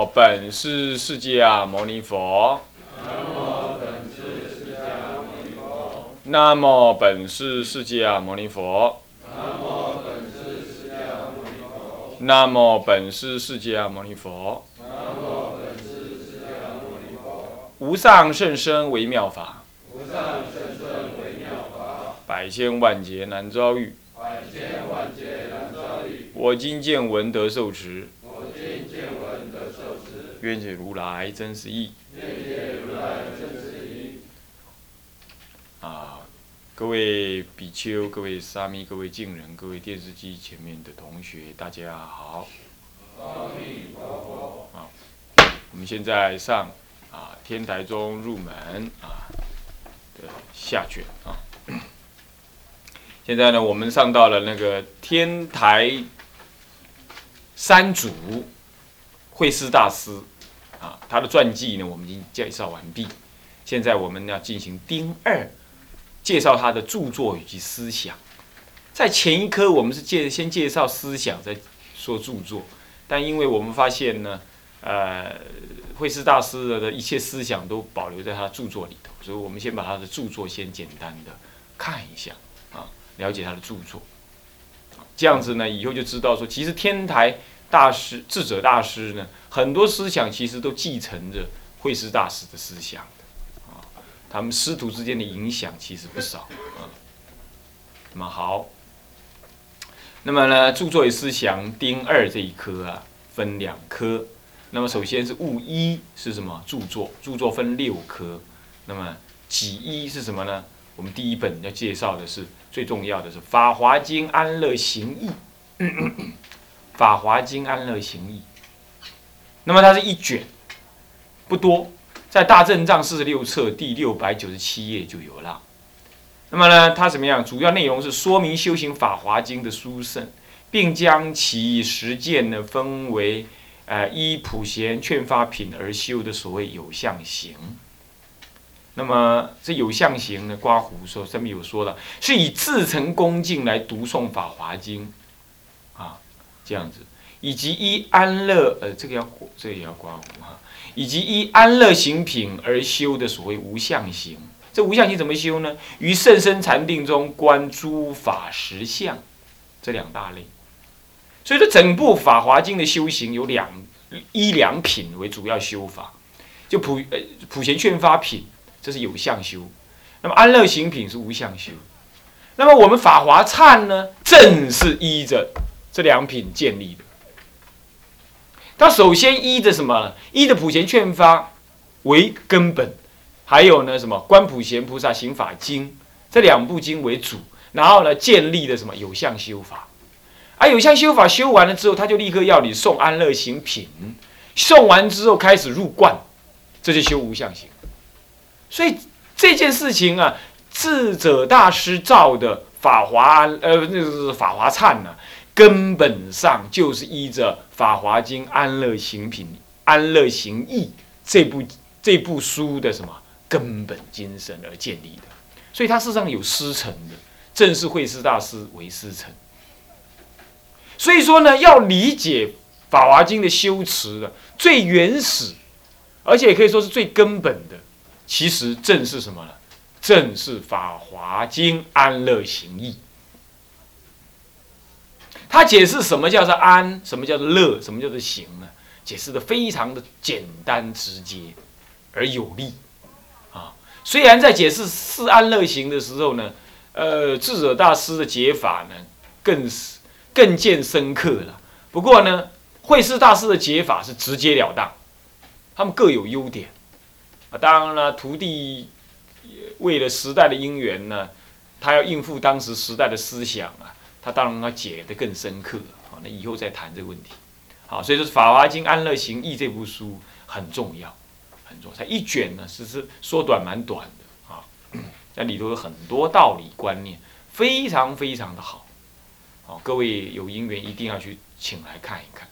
哦，本是释迦牟尼佛。南无本师释迦牟尼佛。南无本师释迦牟尼佛。无上甚深微妙法。百千万劫难遭遇。我今见闻得受持。愿解如来真实义。啊，各位比丘、各位沙弥、各位敬人、各位电视机前面的同学，大家好。啊，我们现在上啊天台中入门啊的下卷啊。现在呢，我们上到了那个天台三祖慧思大师啊，他的传记呢，我们已经介绍完毕。现在我们要进行丁二，介绍他的著作以及思想。在前一科，我们是介先介绍思想，再说著作。但因为我们发现呢，呃，慧思大师的一切思想都保留在他的著作里头，所以我们先把他的著作先简单的看一下啊，了解他的著作。这样子呢，以后就知道说，其实天台大师、智者大师呢，很多思想其实都继承着慧思大师的思想的啊，他们师徒之间的影响其实不少啊。那么好。那么呢，著作与思想丁二这一科啊，分两科。那么首先是物一是什么？著作，著作分六科。那么己一是什么呢？我们第一本要介绍的是最重要的是《法华经安乐行义》。《法华经安乐行义》，那么它是一卷，不多，在大正藏四十六册第六百九十七页就有了。那么呢，它怎么样？主要内容是说明修行《法华经》的殊胜，并将其实践呢分为，呃，依普贤劝发品而修的所谓有相行。那么这有相行呢，刮胡说上面有说了，是以自诚恭敬来读诵《法华经》，这样子，以及依安乐，呃，这个要这个也要刮胡哈，以及依安乐行品而修的所谓无相行。这无相行怎么修呢？于甚深禅定中观诸法实相，这两大类。所以说，整部《法华经》的修行有两一两品为主要修法，就普呃普贤劝发品，这是有相修；那么安乐行品是无相修。那么我们法华忏呢，正是依着这两品建立的。它首先依着什么？依着普贤劝发为根本。还有呢，什么《观普贤菩萨行法经》这两部经为主，然后呢，建立的什么有相修法，而有相修法修完了之后，他就立刻要你送安乐行品，送完之后开始入观，这就修无相行。所以这件事情啊，智者大师造的法华呃，那是法华忏呢，根本上就是依着《法华经》安乐行品、安乐行义这部这部书的什么。根本精神而建立的，所以它事实上有师承的，正是慧师大师为师承。所以说呢，要理解《法华经》的修持的最原始，而且也可以说是最根本的，其实正是什么呢？正是《法华经》安乐行义。他解释什么叫做安，什么叫做乐，什么叫做行呢？解释的非常的简单直接而有力。啊虽然在解释四安乐行的时候呢，呃，智者大师的解法呢，更是更见深刻了。不过呢，慧师大师的解法是直截了当，他们各有优点啊。当然了，徒弟为了时代的因缘呢，他要应付当时时代的思想啊，他当然要解得更深刻啊。那以后再谈这个问题。好，所以说《法华经·安乐行义》这部书很重要。很重，才一卷呢，只是缩短蛮短的啊，在里头有很多道理观念，非常非常的好，好，各位有因缘一定要去请来看一看，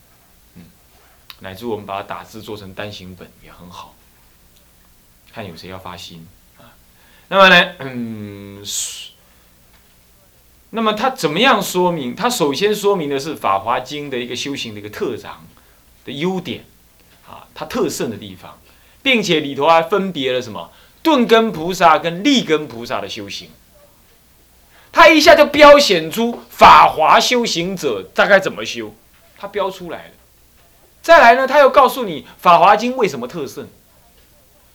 嗯，乃至我们把它打字做成单行本也很好，看有谁要发心啊，那么呢，嗯，那么它怎么样说明？它首先说明的是《法华经》的一个修行的一个特长的优点。啊，它特胜的地方，并且里头还分别了什么顿根菩萨跟立根菩萨的修行。他一下就标显出法华修行者大概怎么修，他标出来了。再来呢，他又告诉你《法华经》为什么特胜。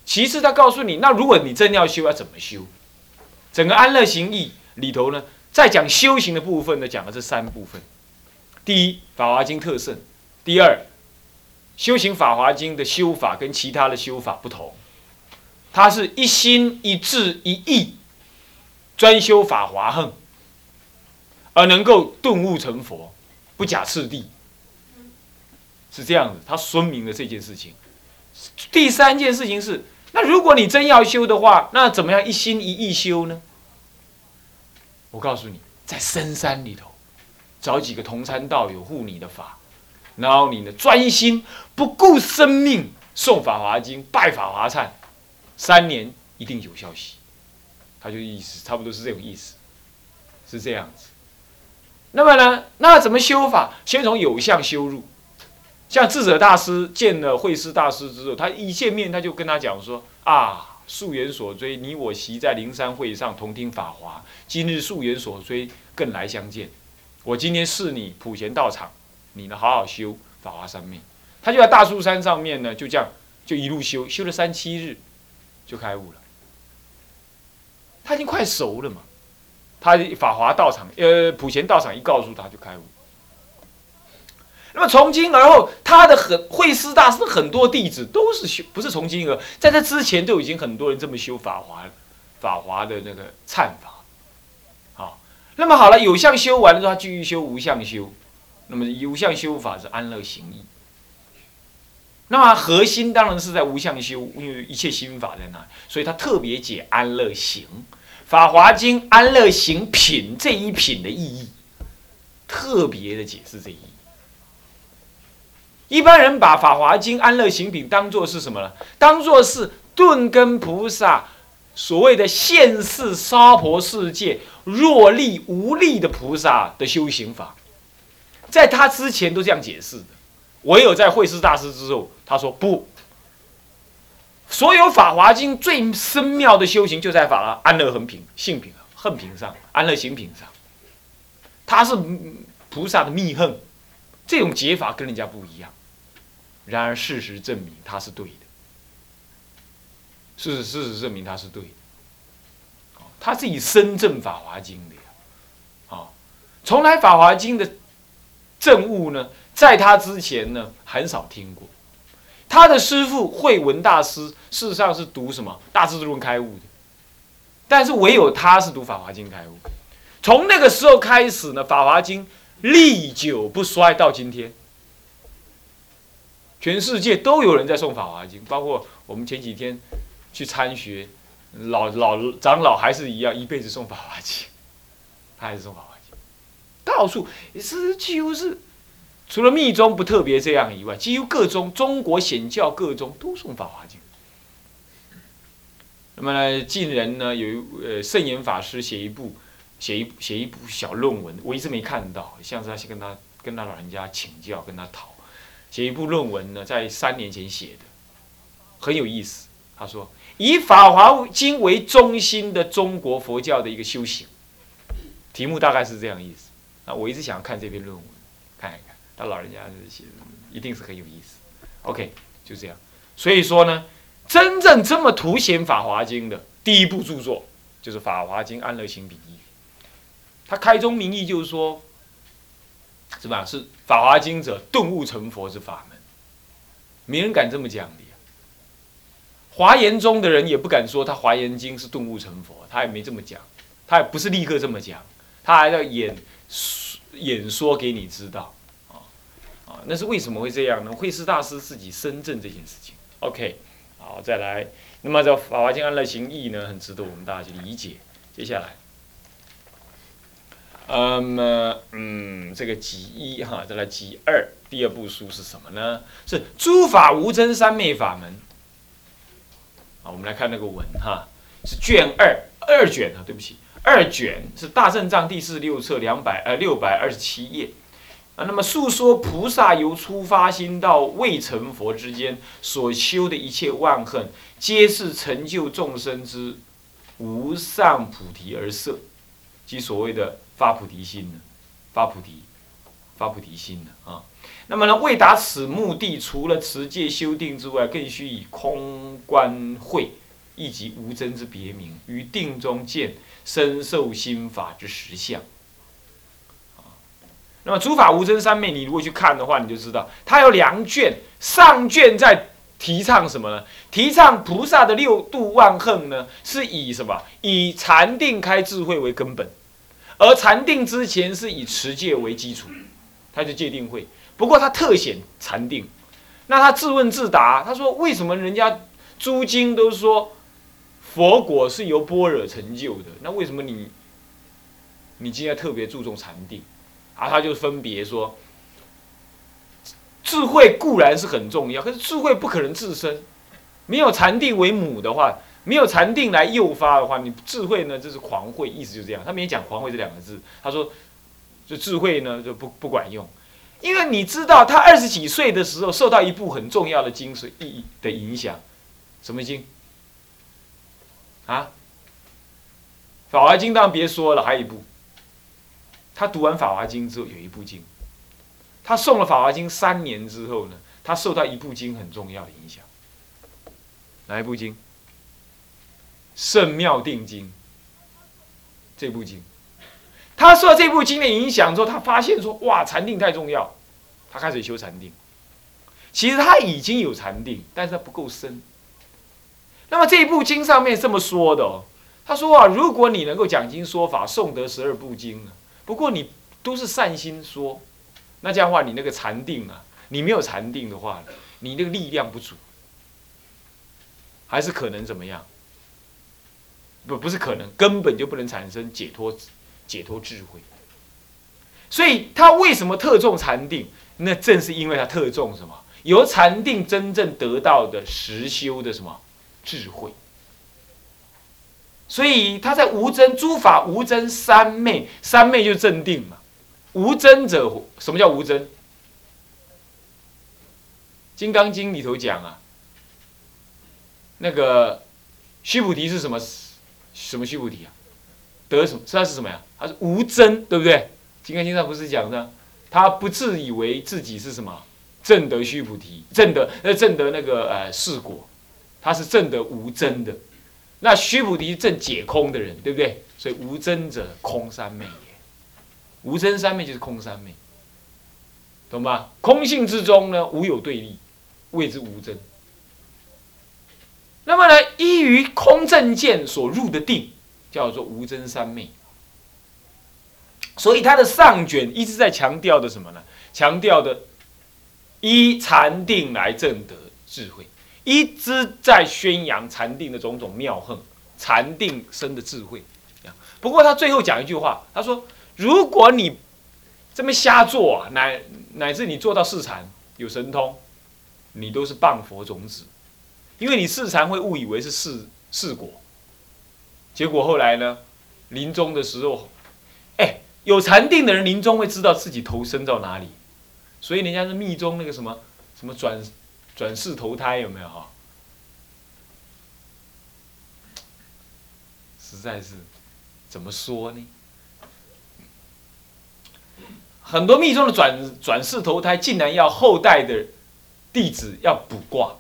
其次，他告诉你，那如果你真要修，要怎么修？整个安乐行义里头呢，在讲修行的部分呢，讲了这三部分。第一，《法华经》特胜；第二，修行《法华经》的修法跟其他的修法不同，它是一心一志一意。专修法华恨，而能够顿悟成佛，不假次第，是这样子。它说明了这件事情。第三件事情是，那如果你真要修的话，那怎么样一心一意修呢？我告诉你，在深山里头，找几个同参道友护你的法，然后你呢专心不顾生命诵法华经、拜法华忏，三年一定有消息。他就意思差不多是这种意思，是这样子。那么呢，那怎么修法？先从有相修入。像智者大师见了慧师大师之后，他一见面他就跟他讲说：“啊，素缘所追，你我习在灵山会上同听法华。今日素缘所追，更来相见。我今天是你普贤道场，你呢好好修法华三昧。”他就在大树山上面呢，就这样就一路修，修了三七日，就开悟了。他已经快熟了嘛，他法华道场，呃，普贤道场一告诉他就开悟。那么从今而后，他的很慧师大师很多弟子都是修，不是从今而，在这之前就已经很多人这么修法华，法华的那个忏法。好，那么好了，有相修完了之后，他继续修无相修。那么无相修法是安乐行义。那么核心当然是在无相修，因为一切心法在那，所以他特别解安乐行。法华经安乐行品这一品的意义，特别的解释这一。一般人把法华经安乐行品当做是什么呢？当做是顿根菩萨所谓的现世娑婆世界若力无力的菩萨的修行法，在他之前都这样解释的。唯有在慧师大师之后，他说不。所有法华经最深妙的修行，就在法安乐恒品、性品、恨品上，安乐行品上。他是菩萨的密恨，这种解法跟人家不一样。然而事实证明他是对的。事实事实证明他是对的。他是以深证法华经的呀。啊，从来法华经的证悟呢？在他之前呢，很少听过。他的师父慧文大师，事实上是读什么《大智论》开悟的，但是唯有他是读《法华经》开悟。从那个时候开始呢，《法华经》历久不衰到今天，全世界都有人在送《法华经》，包括我们前几天去参学，老老长老还是一样，一辈子送《法华经》，他还是送《法华经》，到处是几乎是。除了密宗不特别这样以外，几乎各宗中国显教各宗都送《法华经》。那么呢，近人呢有呃圣严法师写一部写一写一部小论文，我一直没看到，像是他去跟他跟他老人家请教，跟他讨写一部论文呢，在三年前写的，很有意思。他说以《法华经》为中心的中国佛教的一个修行，题目大概是这样意思。那我一直想要看这篇论文，看一看。他老人家写的，一定是很有意思。OK，就这样。所以说呢，真正这么凸显《法华经》的第一部著作，就是《法华经·安乐行品义》。他开宗明义就是说，是吧？是《法华经》者顿悟成佛之法门，没人敢这么讲的。华严中的人也不敢说他《华严经》是顿悟成佛，他也没这么讲，他也不是立刻这么讲，他还要演演说给你知道啊啊。那是为什么会这样呢？慧师大师自己深证这件事情。OK，好，再来。那么这《法华经安乐行义》呢，很值得我们大家去理解。接下来，嗯嗯，这个集一哈，再来集二，第二部书是什么呢？是诸法无真三昧法门。好，我们来看那个文哈，是卷二二卷啊，对不起，二卷是大正藏第四六册两百呃六百二十七页。啊，那么诉说菩萨由初发心到未成佛之间所修的一切万恨，皆是成就众生之无上菩提而设，即所谓的发菩提心呢，发菩提，发菩提心呢啊。那么呢，为达此目的，除了持戒修定之外，更需以空观慧，以及无真之别名，于定中见深受心法之实相。那么诸法无真三昧，你如果去看的话，你就知道它有两卷，上卷在提倡什么呢？提倡菩萨的六度万恨呢，是以什么？以禅定开智慧为根本，而禅定之前是以持戒为基础，它就戒定慧。不过他特显禅定，那他自问自答，他说：为什么人家诸经都说佛果是由般若成就的？那为什么你你今天特别注重禅定？啊，他就分别说，智慧固然是很重要，可是智慧不可能自身，没有禅定为母的话，没有禅定来诱发的话，你智慧呢就是狂慧，意思就是这样。他没讲狂慧这两个字，他说，就智慧呢就不不管用，因为你知道他二十几岁的时候受到一部很重要的经髓意义的影响，什么经？啊，《法华经》当然别说了，还有一部。他读完《法华经》之后，有一部经，他诵了《法华经》三年之后呢，他受到一部经很重要的影响。哪一部经？《圣妙定经》这部经，他受到这部经的影响之后，他发现说：“哇，禅定太重要。”他开始修禅定。其实他已经有禅定，但是他不够深。那么这一部经上面这么说的哦，他说啊，如果你能够讲经说法，诵得十二部经呢？不过你都是善心说，那这样的话，你那个禅定啊，你没有禅定的话，你那个力量不足，还是可能怎么样？不，不是可能，根本就不能产生解脱、解脱智慧。所以他为什么特重禅定？那正是因为他特重什么？由禅定真正得到的实修的什么智慧。所以他在无真诸法无真三昧，三昧就正定嘛。无真者，什么叫无真？《金刚经》里头讲啊，那个须菩提是什么？什么须菩提啊？得什么？他是什么呀？他是无真，对不对？《金刚经》上不是讲的，他不自以为自己是什么正得须菩提，正得呃正得那个呃世果，他是正得无真的。那须菩提正解空的人，对不对？所以无真者空三昧也。无真三昧就是空三昧，懂吧？空性之中呢，无有对立，谓之无真。那么呢，依于空正见所入的定，叫做无真三昧。所以他的上卷一直在强调的什么呢？强调的依禅定来证得智慧。一直在宣扬禅定的种种妙恨，禅定生的智慧。不过他最后讲一句话，他说：“如果你这么瞎做啊，乃乃至你做到四禅有神通，你都是谤佛种子，因为你四禅会误以为是世世果。结果后来呢，临终的时候，哎，有禅定的人临终会知道自己投生到哪里，所以人家是密宗那个什么什么转。”转世投胎有没有哈？实在是，怎么说呢？很多密宗的转转世投胎，竟然要后代的弟子要卜卦，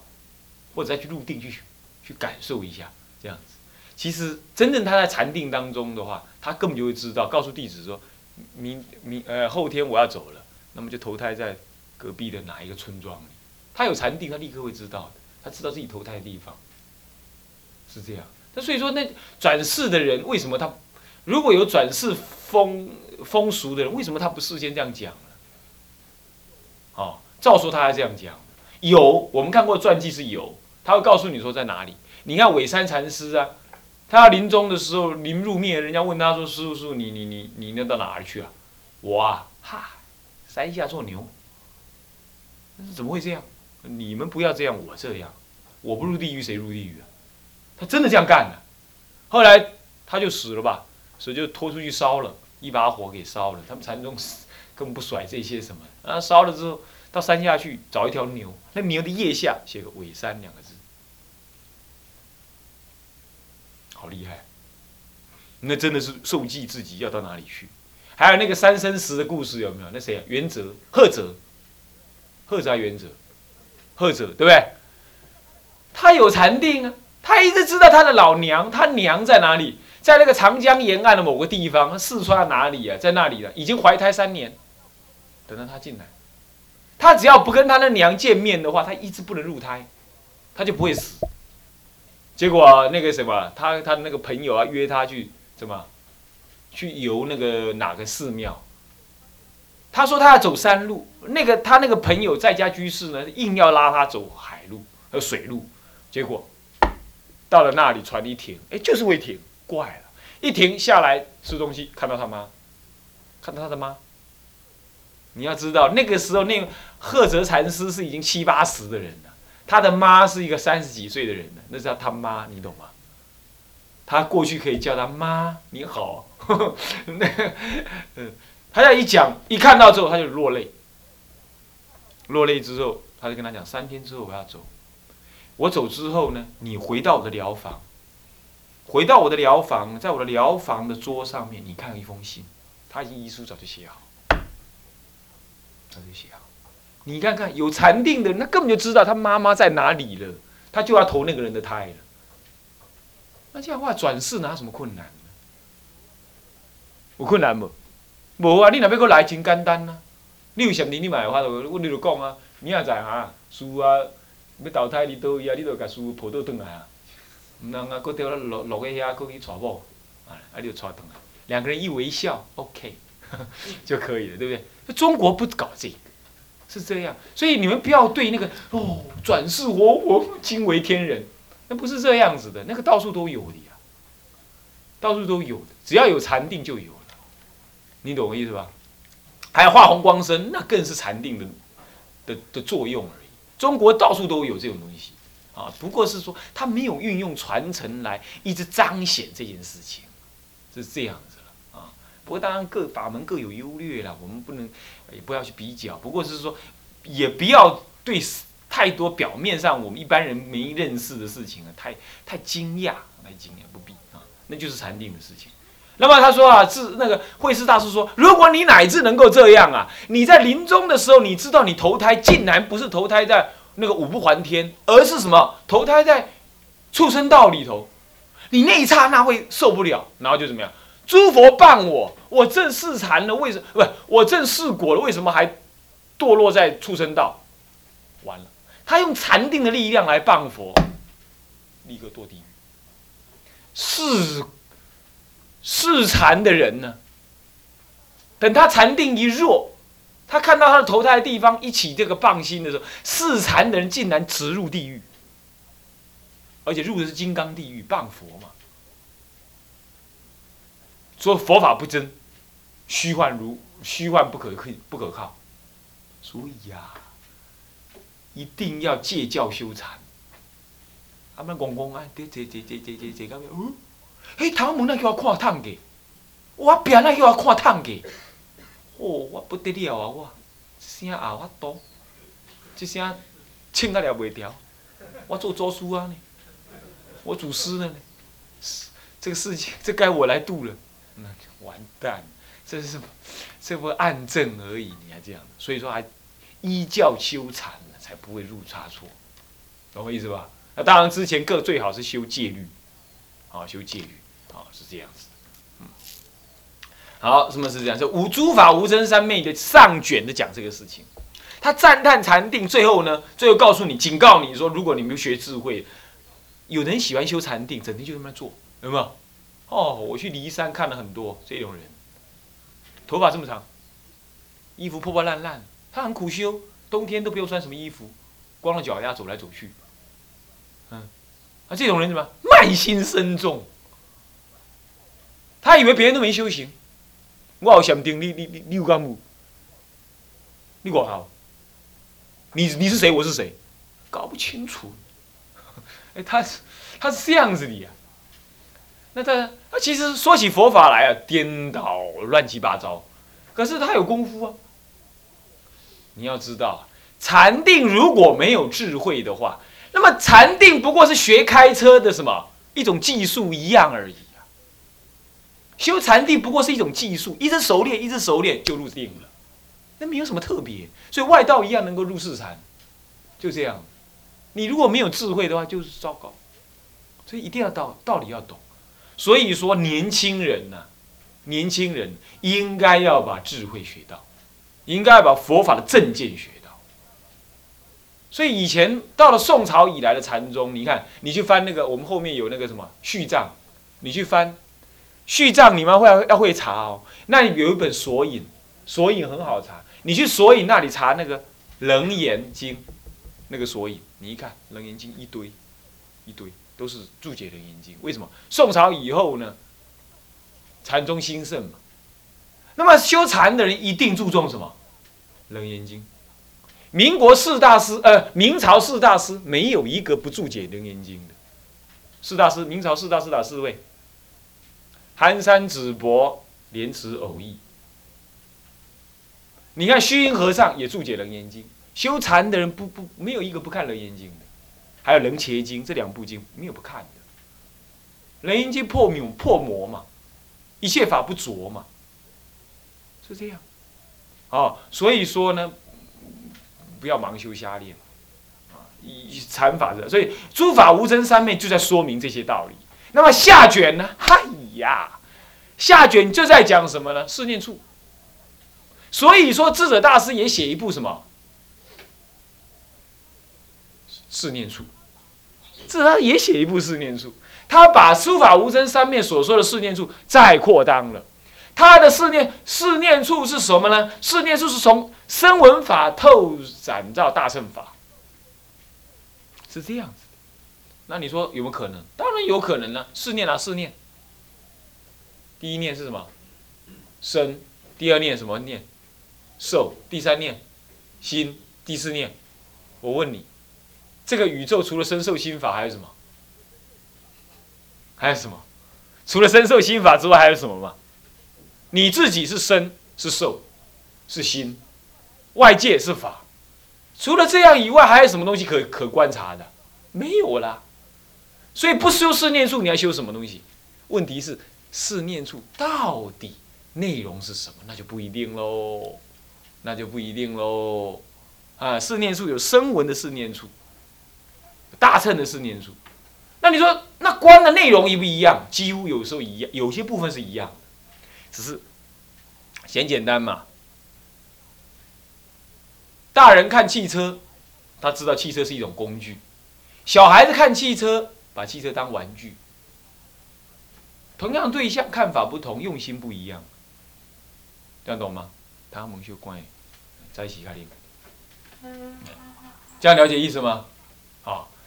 或者再去入定去去感受一下这样子。其实真正他在禅定当中的话，他根本就会知道，告诉弟子说，明明呃后天我要走了，那么就投胎在隔壁的哪一个村庄里。他有禅定，他立刻会知道。他知道自己投胎的地方是这样。那所以说，那转世的人为什么他如果有转世风风俗的人，为什么他不事先这样讲呢？哦，照说他还这样讲。有，我们看过传记是有，他会告诉你说在哪里。你看尾山禅师啊，他要临终的时候临入灭，人家问他说：“师傅，师傅，你你你你那到哪里去啊？”我啊，哈，山下做牛。怎么会这样？你们不要这样，我这样，我不入地狱谁入地狱啊？他真的这样干的，后来他就死了吧，所以就拖出去烧了，一把火给烧了。他们禅宗根本不甩这些什么。啊，烧了之后到山下去找一条牛，那牛的腋下写个尾山两个字，好厉害。那真的是受记自己要到哪里去？还有那个三生石的故事有没有？那谁啊？元泽、赫泽、赫泽、元泽、赫泽，对不对？他有禅定啊，他一直知道他的老娘，他娘在哪里？在那个长江沿岸的某个地方，四川哪里啊？在那里了，已经怀胎三年，等到他进来，他只要不跟他的娘见面的话，他一直不能入胎，他就不会死。结果那个什么，他他那个朋友啊，约他去怎么，去游那个哪个寺庙？他说他要走山路，那个他那个朋友在家居士呢，硬要拉他走海路和水路，结果到了那里船一停，哎，就是会停。怪了，一停下来吃东西，看到他妈，看到他的妈。你要知道，那个时候那个赫哲禅师是已经七八十的人了，他的妈是一个三十几岁的人了，那是他妈，你懂吗？他过去可以叫他妈，你好，那，他要一讲，一看到之后他就落泪，落泪之后，他就跟他讲，三天之后我要走，我走之后呢，你回到我的疗房。回到我的疗房，在我的疗房的桌上面，你看一封信，他已经遗书早就写好，早就写好。你看看有禅定的，那根本就知道他妈妈在哪里了，他就要投那个人的胎了。那这样的话转世哪有什么困难？有困难不？无啊，你若要过来真简单啊。你有什么你嘛会法度？我你就讲啊，明仔载哈，师啊要投胎你倒位啊，你就甲师抱倒转来啊。唔通啊，搁掉落落去遐，搁去娶某，啊，啊你就娶倒来，两个人一微笑，OK，就可以了，对不对？中国不搞这个，是这样，所以你们不要对那个哦转世活佛惊为天人，那不是这样子的，那个到处都有的呀，到处都有的，只要有禅定就有了，你懂我意思吧？还有化红光身，那更是禅定的的的作用而已。中国到处都有这种东西。啊，不过是说他没有运用传承来一直彰显这件事情，是这样。不过当然各法门各有优劣了，我们不能也不要去比较。不过是说，也不要对太多表面上我们一般人没认识的事情啊，太太惊讶，太惊讶不必啊，那就是禅定的事情。那么他说啊，是那个慧师大师说，如果你乃至能够这样啊，你在临终的时候，你知道你投胎竟然不是投胎在。那个五不还天，而是什么？投胎在畜生道里头，你那一刹那会受不了，然后就怎么样？诸佛谤我，我正视禅了，为什么不？我正视果了，为什么还堕落在畜生道？完了，他用禅定的力量来谤佛，立刻堕地狱。视视禅的人呢？等他禅定一弱。他看到他的投胎的地方一起这个棒心的时候，四禅的人竟然直入地狱，而且入的是金刚地狱，谤佛嘛，说佛法不真，虚幻如虚幻不可可不可靠，所以呀，一定要戒教修禅。阿们公公啊，这这这这这这这到尾，嗯，嘿，头门那叫我看烫嘅，我边那叫我看烫嘅。哦，我不得了啊！我声也法度，这声唱啊了袂调。我做周书啊呢，我祖师呢，这个事情这该我来度了。那完蛋，这是这不暗证而已，你还这样，所以说还依教修禅呢才不会入差错，懂我意思吧？那当然之前各最好是修戒律，啊，修戒律，啊，是这样子。嗯好，什么是这样？就无诸法无真三昧的上卷的讲这个事情，他赞叹禅定，最后呢，最后告诉你，警告你说，如果你没有学智慧，有人喜欢修禅定，整天就这么做，有没有？哦，我去骊山看了很多这种人，头发这么长，衣服破破烂烂，他很苦修，冬天都不用穿什么衣服，光着脚丫走来走去，嗯，啊，这种人怎么？慢心深重，他以为别人都没修行。我有想定，你你你你有干无？你我好，你你是谁？我是谁？搞不清楚。哎，他是他是这样子的呀。那他他其实说起佛法来啊，颠倒乱七八糟。可是他有功夫啊，你要知道，禅定如果没有智慧的话，那么禅定不过是学开车的什么一种技术一样而已。修禅定不过是一种技术，一直熟练，一直熟练就入定了，那没有什么特别。所以外道一样能够入四禅，就这样。你如果没有智慧的话，就是糟糕。所以一定要道道理要懂。所以说，年轻人呢，年轻人应该要把智慧学到，应该把佛法的正见学到。所以以前到了宋朝以来的禅宗，你看，你去翻那个，我们后面有那个什么序藏，你去翻序藏，你们会要会查哦。那里有一本索引，索引很好查，你去索引那里查那个《楞严经》，那个索引，你一看《楞严经》一堆，一堆。都是注解《楞严经》，为什么？宋朝以后呢，禅宗兴盛嘛。那么修禅的人一定注重什么？《楞严经》。民国四大师，呃，明朝四大师没有一个不注解《楞严经》的。四大师，明朝四大师哪四位？寒山子博、莲池偶义。你看虚云和尚也注解《楞严经》，修禅的人不不没有一个不看《楞严经》的。还有《楞伽经》这两部经没有不看的，《楞严经》破谬破魔嘛，一切法不着嘛，是这样。哦，所以说呢，不要盲修瞎练，啊，以禅法的，所以诸法无真三昧就在说明这些道理。那么下卷呢？嗨呀，下卷就在讲什么呢？四念处。所以说智者大师也写一部什么？四念处，这他也写一部四念处，他把书法无真三面所说的四念处再扩张了。他的四念四念处是什么呢？四念处是从声闻法透展到大乘法，是这样子的。那你说有没有可能？当然有可能了。四念啊，四念。第一念是什么？生。第二念什么念？受。第三念心。第四念，我问你。这个宇宙除了身受心法还有什么？还有什么？除了身受心法之外还有什么吗？你自己是身是受是心，外界是法。除了这样以外，还有什么东西可可观察的？没有啦。所以不修四念处，你要修什么东西？问题是四念处到底内容是什么？那就不一定喽。那就不一定喽。啊，四念处有声闻的四念处。大乘的四念书，那你说那观的内容一不一样？几乎有时候一样，有些部分是一样的，只是嫌简单嘛。大人看汽车，他知道汽车是一种工具；小孩子看汽车，把汽车当玩具。同样对象看法不同，用心不一样，这样懂吗？他蒙修关在一起看定，这样了解意思吗？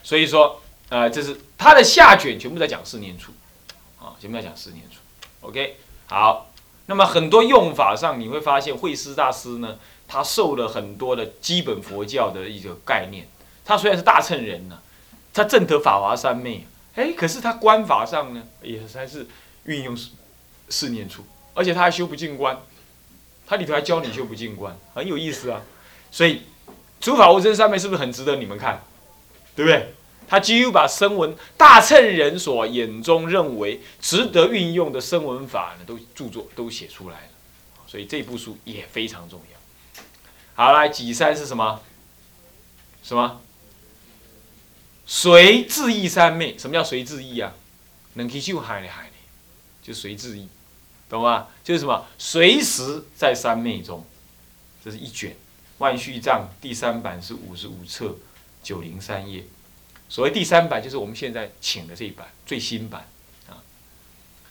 所以说，呃，这是他的下卷全部在讲四念处，啊，全部在讲四念处。OK，好。那么很多用法上，你会发现慧思大师呢，他受了很多的基本佛教的一个概念。他虽然是大乘人呢，他正得法华三昧，哎，可是他观法上呢，也还是运用四四念处，而且他还修不净观，他里头还教你修不净观，很有意思啊。所以，诸法无真三昧是不是很值得你们看？对不对？他几乎把声闻大乘人所眼中认为值得运用的声闻法呢，都著作都写出来了，所以这部书也非常重要。好，来己三是什么？什么？随自意三昧？什么叫随自意啊？能去就海里海里，就随自意，懂吗？就是什么？随时在三昧中。这是一卷《万续藏》第三版是五十五册。九零三页，所谓第三版就是我们现在请的这一版最新版啊。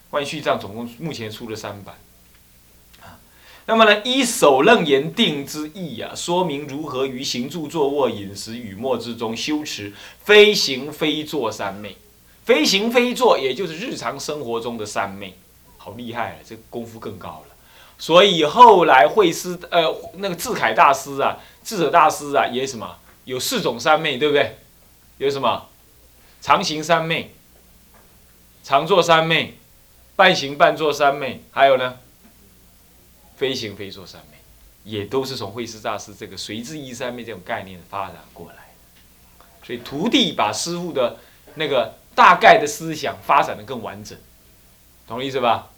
万续藏总共目前出了三版啊。那么呢，依首楞严定之意啊，说明如何于行住坐卧饮食语默之中修持非行非坐三昧。非行非坐，也就是日常生活中的三昧，好厉害了，这功夫更高了。所以后来慧师呃那个智凯大师啊，智者大师啊，也什么？有四种三昧，对不对？有什么？常行三昧、常坐三昧、半行半坐三昧，还有呢？非行非坐三昧。也都是从慧师大师这个随智一三昧这种概念发展过来。所以徒弟把师傅的那个大概的思想发展的更完整，懂意思吧？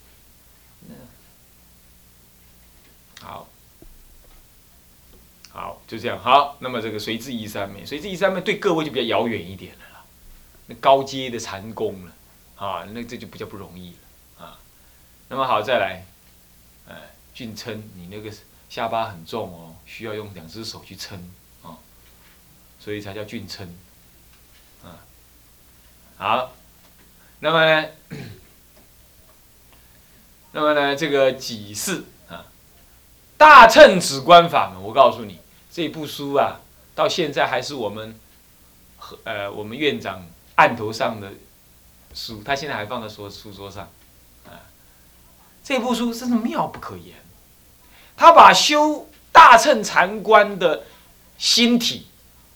好，好，就这样。好，那么这个随之一三昧，随之一三昧对各位就比较遥远一点了啦，那高阶的禅功了，啊，那这就比较不容易了，啊。那么好，再来，哎，俊称，你那个下巴很重哦，需要用两只手去撑。所以才叫俊称，啊，好，那么呢，那么呢，这个几世啊，大乘止观法门，我告诉你，这部书啊，到现在还是我们和呃我们院长案头上的书，他现在还放在书书桌上，啊，这部书真是妙不可言，他把修大乘禅观的心体。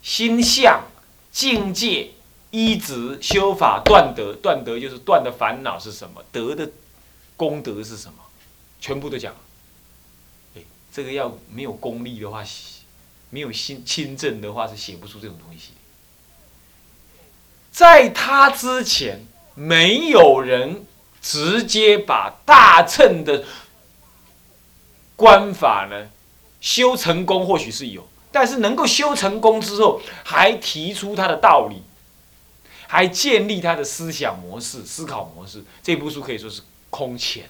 心相、境界、依止、修法、断德，断德就是断的烦恼是什么？德的功德是什么？全部都讲。哎，这个要没有功力的话，没有心亲证的话，是写不出这种东西。在他之前，没有人直接把大乘的观法呢修成功，或许是有。但是能够修成功之后，还提出他的道理，还建立他的思想模式、思考模式，这部书可以说是空前。